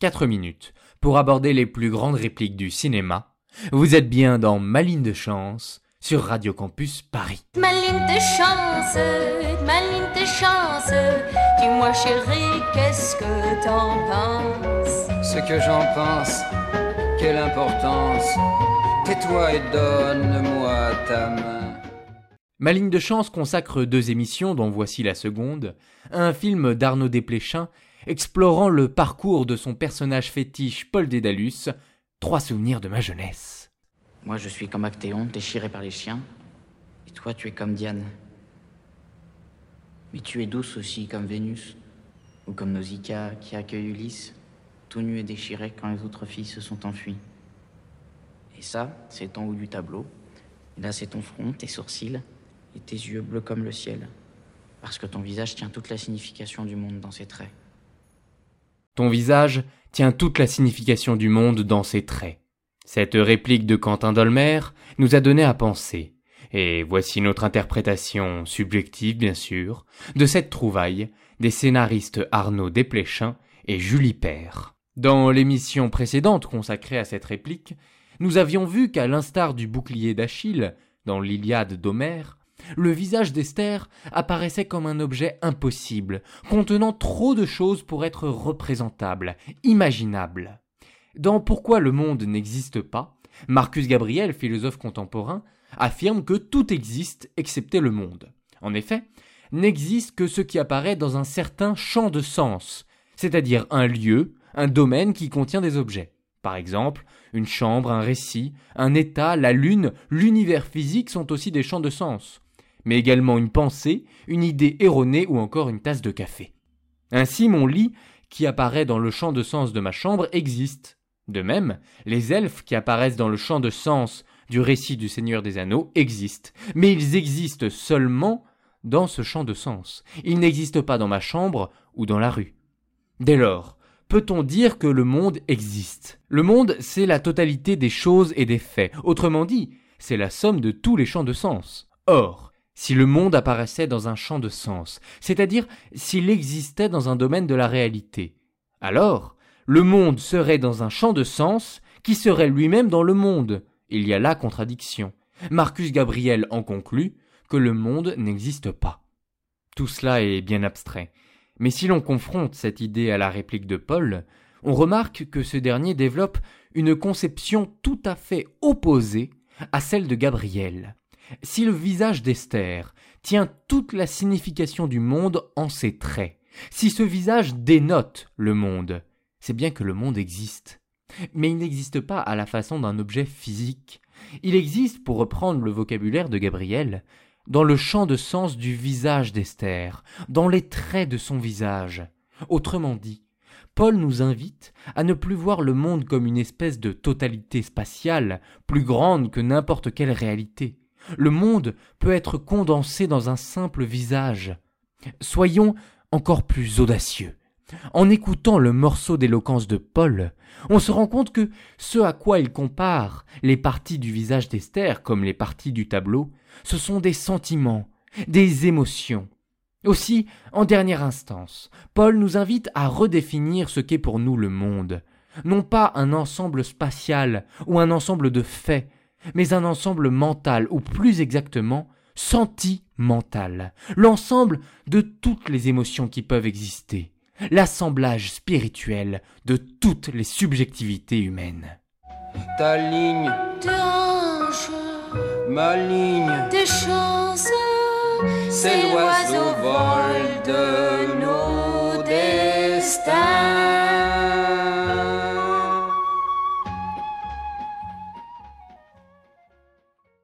4 minutes pour aborder les plus grandes répliques du cinéma. Vous êtes bien dans Ma ligne de chance sur Radio Campus Paris. Ma ligne de chance, ma ligne de chance, dis-moi chérie, qu'est-ce que t'en penses? Ce que j'en pense, quelle importance, tais-toi et donne-moi ta main. Ma ligne de chance consacre deux émissions, dont voici la seconde, à un film d'Arnaud Desplechin explorant le parcours de son personnage fétiche Paul Dédalus, trois souvenirs de ma jeunesse. Moi, je suis comme Actéon, déchiré par les chiens. Et toi, tu es comme Diane. Mais tu es douce aussi, comme Vénus. Ou comme Nausicaa, qui accueille Ulysse, tout nu et déchiré quand les autres filles se sont enfuies. Et ça, c'est ton haut du tableau. Et là, c'est ton front, tes sourcils et tes yeux bleus comme le ciel. Parce que ton visage tient toute la signification du monde dans ses traits. Ton visage tient toute la signification du monde dans ses traits. Cette réplique de Quentin Dolmer nous a donné à penser. Et voici notre interprétation, subjective bien sûr, de cette trouvaille des scénaristes Arnaud Desplechin et Julie Père. Dans l'émission précédente consacrée à cette réplique, nous avions vu qu'à l'instar du bouclier d'Achille, dans l'Iliade d'Homère, le visage d'Esther apparaissait comme un objet impossible, contenant trop de choses pour être représentable, imaginable. Dans Pourquoi le monde n'existe pas, Marcus Gabriel, philosophe contemporain, affirme que tout existe excepté le monde. En effet, n'existe que ce qui apparaît dans un certain champ de sens, c'est-à-dire un lieu, un domaine qui contient des objets. Par exemple, une chambre, un récit, un état, la lune, l'univers physique sont aussi des champs de sens mais également une pensée, une idée erronée ou encore une tasse de café. Ainsi mon lit, qui apparaît dans le champ de sens de ma chambre, existe. De même, les elfes qui apparaissent dans le champ de sens du récit du Seigneur des Anneaux existent, mais ils existent seulement dans ce champ de sens. Ils n'existent pas dans ma chambre ou dans la rue. Dès lors, peut-on dire que le monde existe? Le monde, c'est la totalité des choses et des faits. Autrement dit, c'est la somme de tous les champs de sens. Or, si le monde apparaissait dans un champ de sens, c'est-à-dire s'il existait dans un domaine de la réalité. Alors, le monde serait dans un champ de sens qui serait lui-même dans le monde. Il y a là contradiction. Marcus Gabriel en conclut que le monde n'existe pas. Tout cela est bien abstrait. Mais si l'on confronte cette idée à la réplique de Paul, on remarque que ce dernier développe une conception tout à fait opposée à celle de Gabriel. Si le visage d'Esther tient toute la signification du monde en ses traits, si ce visage dénote le monde, c'est bien que le monde existe. Mais il n'existe pas à la façon d'un objet physique. Il existe, pour reprendre le vocabulaire de Gabriel, dans le champ de sens du visage d'Esther, dans les traits de son visage. Autrement dit, Paul nous invite à ne plus voir le monde comme une espèce de totalité spatiale, plus grande que n'importe quelle réalité, le monde peut être condensé dans un simple visage. Soyons encore plus audacieux. En écoutant le morceau d'éloquence de Paul, on se rend compte que ce à quoi il compare les parties du visage d'Esther comme les parties du tableau, ce sont des sentiments, des émotions. Aussi, en dernière instance, Paul nous invite à redéfinir ce qu'est pour nous le monde, non pas un ensemble spatial ou un ensemble de faits, mais un ensemble mental, ou plus exactement, sentimental, l'ensemble de toutes les émotions qui peuvent exister, l'assemblage spirituel de toutes les subjectivités humaines. Ta ligne, d'ange, ma ligne, de chance, c'est l'oiseau vol de nos destins.